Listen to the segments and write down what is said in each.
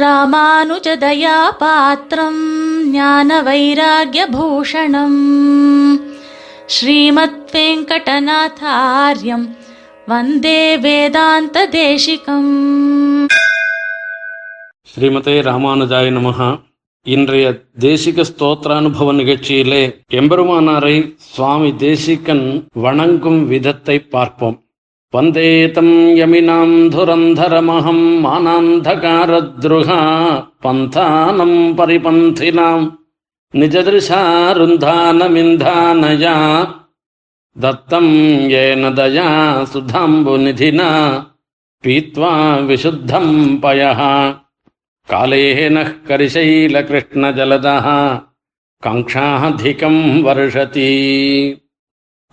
ராமானுஜதயாபாத்திரம் ஞான வைராகியபூஷணம் ஸ்ரீமத் வெங்கடநாதாரியம் வந்தே வேதாந்த தேசிகம் ஸ்ரீமதே ராமானுஜாய நமகா இன்றைய தேசிக ஸ்தோத்திரானுபவ நிகழ்ச்சியிலே எம்பெருமானாரை சுவாமி தேசிகன் வணங்கும் விதத்தை பார்ப்போம். वन्दे तं यमिनां धुरन्धरमहं मानान्धकारद्रुहा पन्थानं परिपन्थिनां निजदृशारुन्धानमिन्धानया दत्तं येन दया सुधाम्बुनिधिना पीत्वा विशुद्धं पयः कालेनः करिशैलकृष्णजलदः काङ्क्षाधिकं वर्षति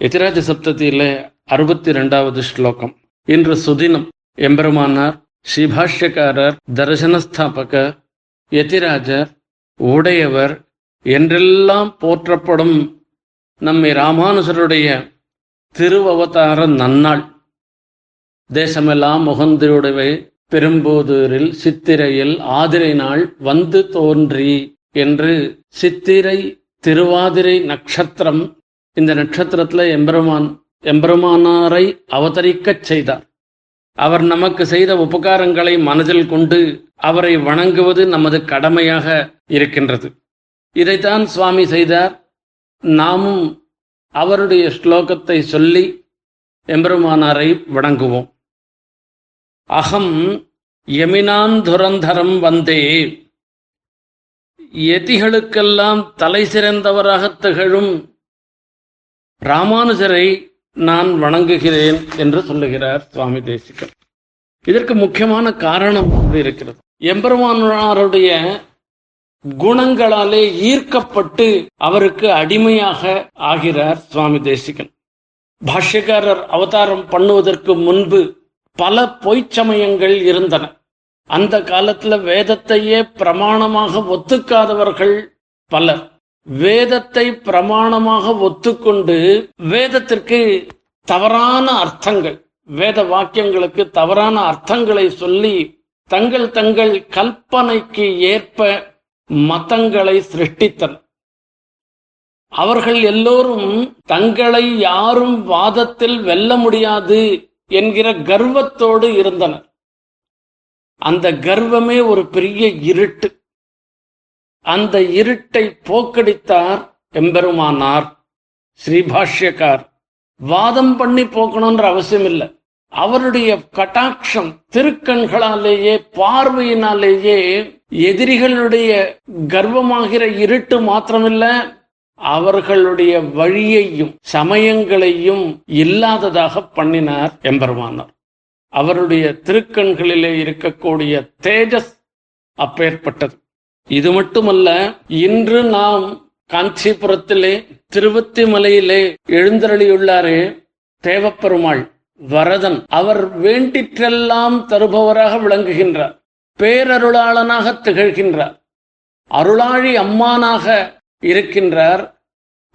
यतिराजसप्ततिले அறுபத்தி ரெண்டாவது ஸ்லோகம். இன்று சுதினம் எம்பெருமானார் ஸ்ரீபாஷ்யக்காரர் தரிசனஸ்தாபக யதிராஜர் உடையவர் என்றெல்லாம் போற்றப்படும் நம்மை ராமானுசருடைய திருவவதார நன்னாள். தேசமெல்லாம் முகந்திருடைய பெரும்போதூரில் சித்திரையில் ஆதிரை நாள் வந்து தோன்றி என்று சித்திரை திருவாதிரை நட்சத்திரம். இந்த நட்சத்திரத்துல எம்பெருமான் எம்பெருமானாரை அவதரிக்கச் செய்தார் அவர் நமக்கு செய்த உபகாரங்களை மனதில் கொண்டு அவரை வணங்குவது நமது கடமையாக இருக்கின்றது. இதைத்தான் சுவாமி செய்தார். நாமும் அவருடைய ஸ்லோகத்தை சொல்லி எம்பெருமானாரை வணங்குவோம். அகம் யமினான் துரந்தரம் வந்தே. எதிகளுக்கெல்லாம் தலை சிறந்தவராக திகழும் ராமானுஜரை நான் வணங்குகிறேன் என்று சொல்லுகிறார் சுவாமி தேசிகன். இதற்கு முக்கியமான காரணம் வந்து இருக்கிறது. எம்பெருமானாருடைய குணங்களாலே ஈர்க்கப்பட்டு அவருக்கு அடிமையாக ஆகிறார் சுவாமி தேசிகன். பாஷ்யக்காரர் அவதாரம் பண்ணுவதற்கு முன்பு பல பொய்ச்சமயங்கள் இருந்தன. அந்த காலத்துல வேதத்தையே பிரமாணமாக ஒத்துக்காதவர்கள் பலர். வேதத்தை பிரமாணமாக ஒத்துக்கொண்டு வேதத்திற்கு தவறான அர்த்தங்கள் வேத வாக்கியங்களுக்கு தவறான அர்த்தங்களை சொல்லி தங்கள் தங்கள் கல்பனைக்கு ஏற்ப மதங்களை சிருஷ்டித்தனர். அவர்கள் எல்லோரும் தங்களை யாரும் வாதத்தில் வெல்ல முடியாது என்கிற கர்வத்தோடு இருந்தனர். அந்த கர்வமே ஒரு பெரிய இருட்டு. அந்த இருட்டை போக்கடித்தார் எம்பெருமானார் ஸ்ரீபாஷ்யக்கார். வாதம் பண்ணி போக்கணும்ன்ற அவசியம் இல்லை அவருடைய கட்டாட்சம் திருக்கண்களாலேயே பார்வையினாலேயே எதிரிகளுடைய கர்வமாகிற இருட்டு மாத்திரமில்ல அவர்களுடைய வழியையும் சமயங்களையும் இல்லாததாக பண்ணினார் எம்பெருமானார். அவருடைய திருக்கண்களிலே இருக்கக்கூடிய தேஜஸ் அப்பேற்பட்டது. இது மட்டுமல்ல இன்று நாம் காஞ்சிபுரத்திலே திருவத்திமலையிலே எழுந்தருளியுள்ளாரே தேவப்பெருமாள் வரதன். அவர் வேண்டிற்றெல்லாம் தருபவராக விளங்குகின்றார். பேரருளாளனாக திகழ்கின்றார். அருளாழி அம்மானாக இருக்கின்றார்.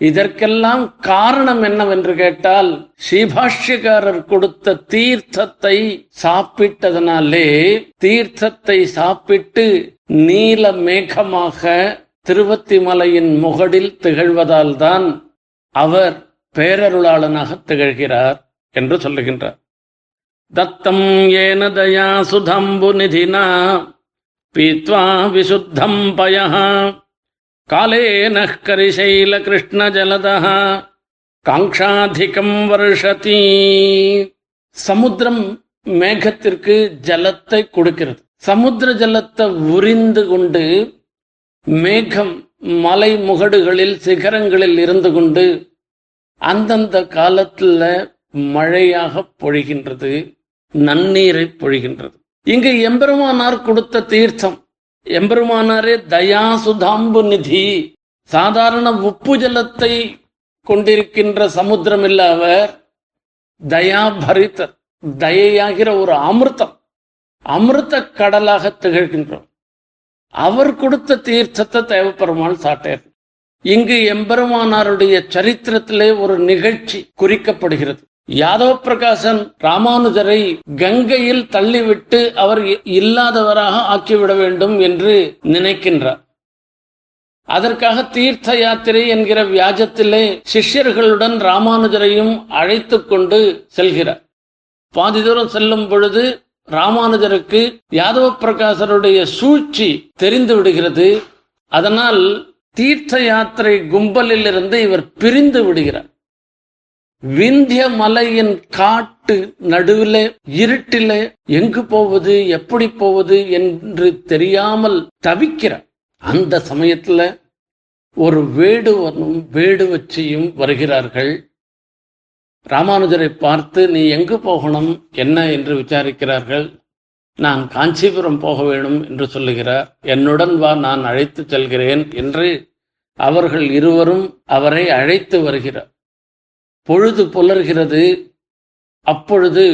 இதற்கெல்லாம் காரணம் என்னவென்று கேட்டால் ஸ்ரீபாஷ்யக்காரர் கொடுத்த தீர்த்தத்தை சாப்பிட்டதனாலே தீர்த்தத்தை சாப்பிட்டு நீல மேகமாக திருவத்திமலையின் முகடில் திகழ்வதால் தான் அவர் பேரருளாளனாக திகழ்கிறார் என்று சொல்லுகின்றார். தத்தம் ஏன தயா சுதம்பு நிதினா பீத்வா விசுத்தம் பயா कालेन करिशैलकृष्णजलदः காங்ஷாதிகம் வருஷதி சமுத்திரம் மேகத்திற்கு ஜலத்தை கொடுக்கிறது சமுத்திர ஜலத்தை உறிந்து கொண்டு மேகம் மலை முகடுகளில் சிகரங்களில் இருந்து கொண்டு அந்தந்த காலத்துல மழையாக பொழிகின்றது நன்னீரை பொழிகின்றது இங்கு எம்பெருமானார் கொடுத்த தீர்த்தம் எம்பெருமானாரே தயா சுதாம்பு நிதி. சாதாரண உப்பு ஜலத்தை கொண்டிருக்கின்ற சமுத்திரம் இல்ல அவர். தயா பரித்தர் தயையாகிற ஒரு அமிர்தம். அமிர்த கடலாக திகழ்கின்றோம். அவர் கொடுத்த தீர்த்தத்தை தேவப்பெருமான் சாட்டையர் இங்கு எம்பெருமானாருடைய சரித்திரத்திலே ஒரு நிகழ்ச்சி குறிக்கப்படுகிறது. யாதவ பிரகாசன் ராமானுஜரை கங்கையில் தள்ளிவிட்டு அவர் இ- இல்லாதவராக ஆக்கிவிட வேண்டும் என்று நினைக்கின்றார். அதற்காக தீர்த்த யாத்திரை என்கிற வியாஜத்திலே சிஷ்யர்களுடன் ராமானுஜரையும் அழைத்து கொண்டு செல்கிறார். பாதி தூரம் செல்லும் பொழுது ராமானுஜருக்கு யாதவ பிரகாசருடைய சூழ்ச்சி தெரிந்து விடுகிறது. அதனால் தீர்த்த யாத்திரை கும்பலில் இருந்து இவர் பிரிந்து விடுகிறார். விந்திய மலையின் காட்டு நடுவிலே இருட்டிலே எங்கு போவது எப்படி போவது என்று தெரியாமல் தவிக்கிற அந்த சமயத்துல ஒரு வேடுவனும் வேடுவச்சியும் வருகிறார்கள். ராமானுஜரை பார்த்து நீ எங்கு போகணும் என்ன என்று விசாரிக்கிறார்கள். நான் காஞ்சிபுரம் போக வேண்டும் என்று சொல்லுகிறார். என்னுடன் வா நான் அழைத்து செல்கிறேன் என்று அவர்கள் இருவரும் அவரை அழைத்து வருகிறார். பொழுது புலர்கிறது. அப்பொழுது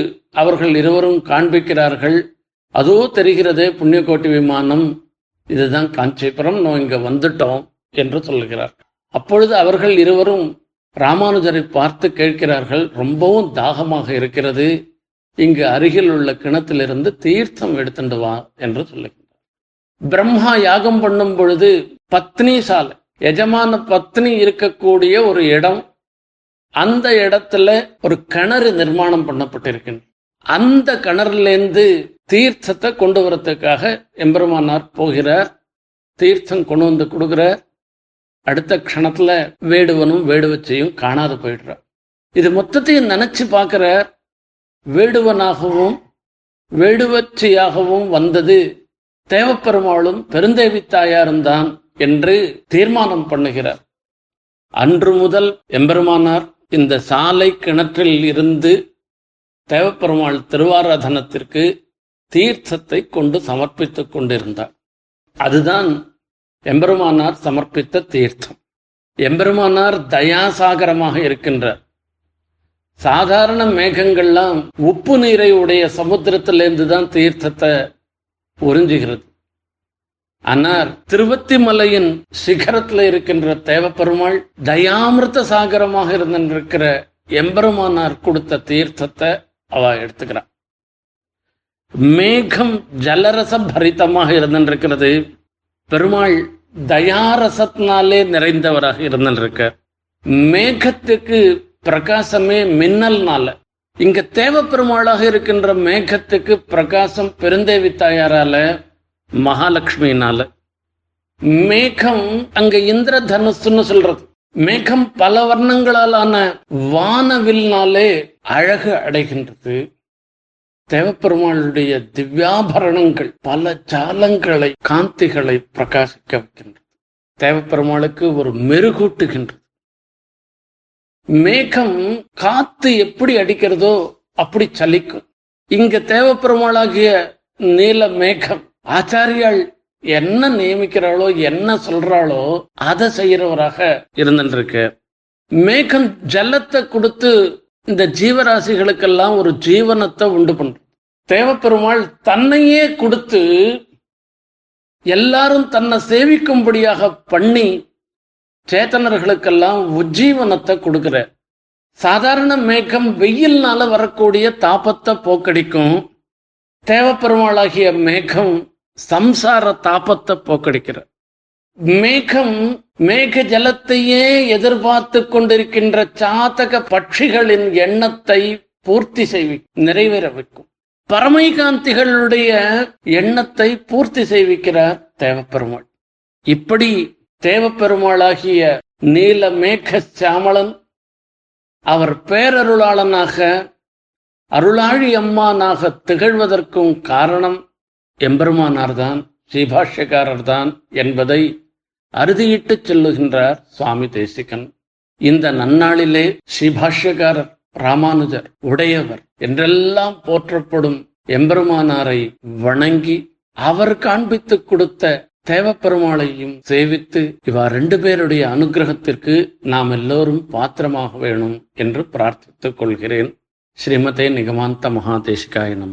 அவர்கள் இருவரும் காண்பிக்கிறார்கள். அதோ தெரிகிறதே புண்ணியக்கோட்டி விமானம். இதுதான் காஞ்சிபுரம் நோ இங்க வந்துட்டோம் என்று சொல்லுகிறார் அப்பொழுது அவர்கள் இருவரும் ராமானுஜரை பார்த்து கேட்கிறார்கள் ரொம்பவும் தாகமாக இருக்கிறது. இங்கு அருகில் உள்ள கிணத்திலிருந்து தீர்த்தம் எடுத்துட்டு வா என்று சொல்லுகிறார் பிரம்மா யாகம் பண்ணும் பொழுது பத்னி சாலை எஜமான பத்னி இருக்கக்கூடிய ஒரு இடம் அந்த இடத்துல ஒரு கிணறு நிர்மாணம் பண்ணப்பட்டிருக்கு அந்த கிணறுலேருந்து தீர்த்தத்தை கொண்டு வரத்துக்காக எம்பெருமானார் போகிறார். தீர்த்தம் கொண்டு வந்து கொடுக்குறார். அடுத்த க்ஷணத்துல வேடுவனும் வேடுவச்சையும் காணாது போயிடுறார். இது மொத்தத்தையும் நினைச்சு பார்க்கிறார். வேடுவனாகவும் வேடுவச்சியாகவும் வந்தது தேவப்பெருமாளும் பெருந்தேவி தாயாரும் தான் என்று தீர்மானம் பண்ணுகிறார். அன்று முதல் எம்பெருமானார் இந்த சாலை கிணற்றில் இருந்து தேவப்பெருமாள் திருவாராதனத்திற்கு தீர்த்தத்தை கொண்டு சமர்ப்பித்துக் கொண்டிருந்தார். அதுதான் எம்பெருமானார் சமர்ப்பித்த தீர்த்தம். எம்பெருமானார் தயாசாகரமாக இருக்கின்றார். சாதாரண மேகங்கள்லாம் உப்பு நீரை உடைய சமுத்திரத்திலிருந்து தான் தீர்த்தத்தை உறிஞ்சுகிறது. ஆனால் திருவத்தி மலையின் சிகரத்துல இருக்கின்ற தேவப்பெருமாள் தயாமிருத்த சாகரமாக இருந்திருக்கிற எம்பெருமானார் கொடுத்த தீர்த்தத்தை அவ எடுத்துக்கிறான். மேகம் ஜலரச பரிதமாக இருந்திருக்கிறது. பெருமாள் தயாரசத்தினாலே நிறைந்தவராக இருந்திருக்க மேகத்துக்கு பிரகாசமே மின்னல்னால. இங்க தேவப்பெருமாளாக இருக்கின்ற மேகத்துக்கு பிரகாசம் பெருந்தேவி தாயாரால மகாலட்சுமினால மேகம் அங்க இந்திர தனுசுன்னு சொல்றது. மேகம் பல வர்ணங்களாலான வானவில்னாலே அழகு அடைகின்றது. தேவப்பெருமாளுடைய திவ்யாபரணங்கள் பல ஜாலங்களை காந்திகளை பிரகாசிக்க வைக்கின்றது. தேவப்பெருமாளுக்கு ஒரு மெருகூட்டுகின்றது. மேகம் காத்து எப்படி அடிக்கிறதோ அப்படி சலிக்கும். இங்க தேவப்பெருமாளாகிய நீல மேகம் ஆச்சாரியால் என்ன நியமிக்கிறாளோ என்ன சொல்றாளோ அதை செய்யறவராக இருந்துருக்கு மேகம் ஜலத்தை கொடுத்து இந்த ஜீவராசிகளுக்கெல்லாம் ஒரு ஜீவனத்தை உண்டு பண்ற தேவப்பெருமாள் தன்னையே கொடுத்து எல்லாரும் தன்னை சேவிக்கும்படியாக பண்ணி சேத்தனர்களுக்கெல்லாம் உஜ்ஜீவனத்தை கொடுக்கிற சாதாரண மேகம் வெயில்னால வரக்கூடிய தாபத்தை போக்கடிக்கும். தேவப்பெருமாளாகிய மேகம் சம்சார தாபத்தை போக்கடிக்கிற மேகம் மேக ஜலத்தையே எதிர்பார்த்து கொண்டிருக்கின்ற சாதக பட்சிகளின் எண்ணத்தை பூர்த்தி செய்வி நிறைவேற வைக்கும். பரமைகாந்திகளுடைய எண்ணத்தை பூர்த்தி செய்விக்கிறார் தேவப்பெருமாள். இப்படி தேவப்பெருமாளாகிய நீல மேக சாமளன் அவர் பேரருளாளனாக அருளாழி அம்மானாக திகழ்வதற்கும் காரணம் எம்பெருமானார் தான் ஸ்ரீபாஷ்யக்காரர் தான் என்பதை அறுதியிட்டு சொல்லுகின்றார் சுவாமி தேசிகன். இந்த நன்னாளிலே ஸ்ரீபாஷ்யக்காரர் ராமானுஜர் உடையவர் என்றெல்லாம் போற்றப்படும் எம்பெருமானாரை வணங்கி அவர் காண்பித்துக் கொடுத்த தேவப்பெருமாளையும் சேவித்து இவா ரெண்டு பேருடைய அனுகிரகத்திற்கு நாம் எல்லோரும் பாத்திரமாக வேணும் என்று பிரார்த்தித்துக் கொள்கிறேன். ஸ்ரீமதே நிகமாந்த மகாதேசிகாய நம.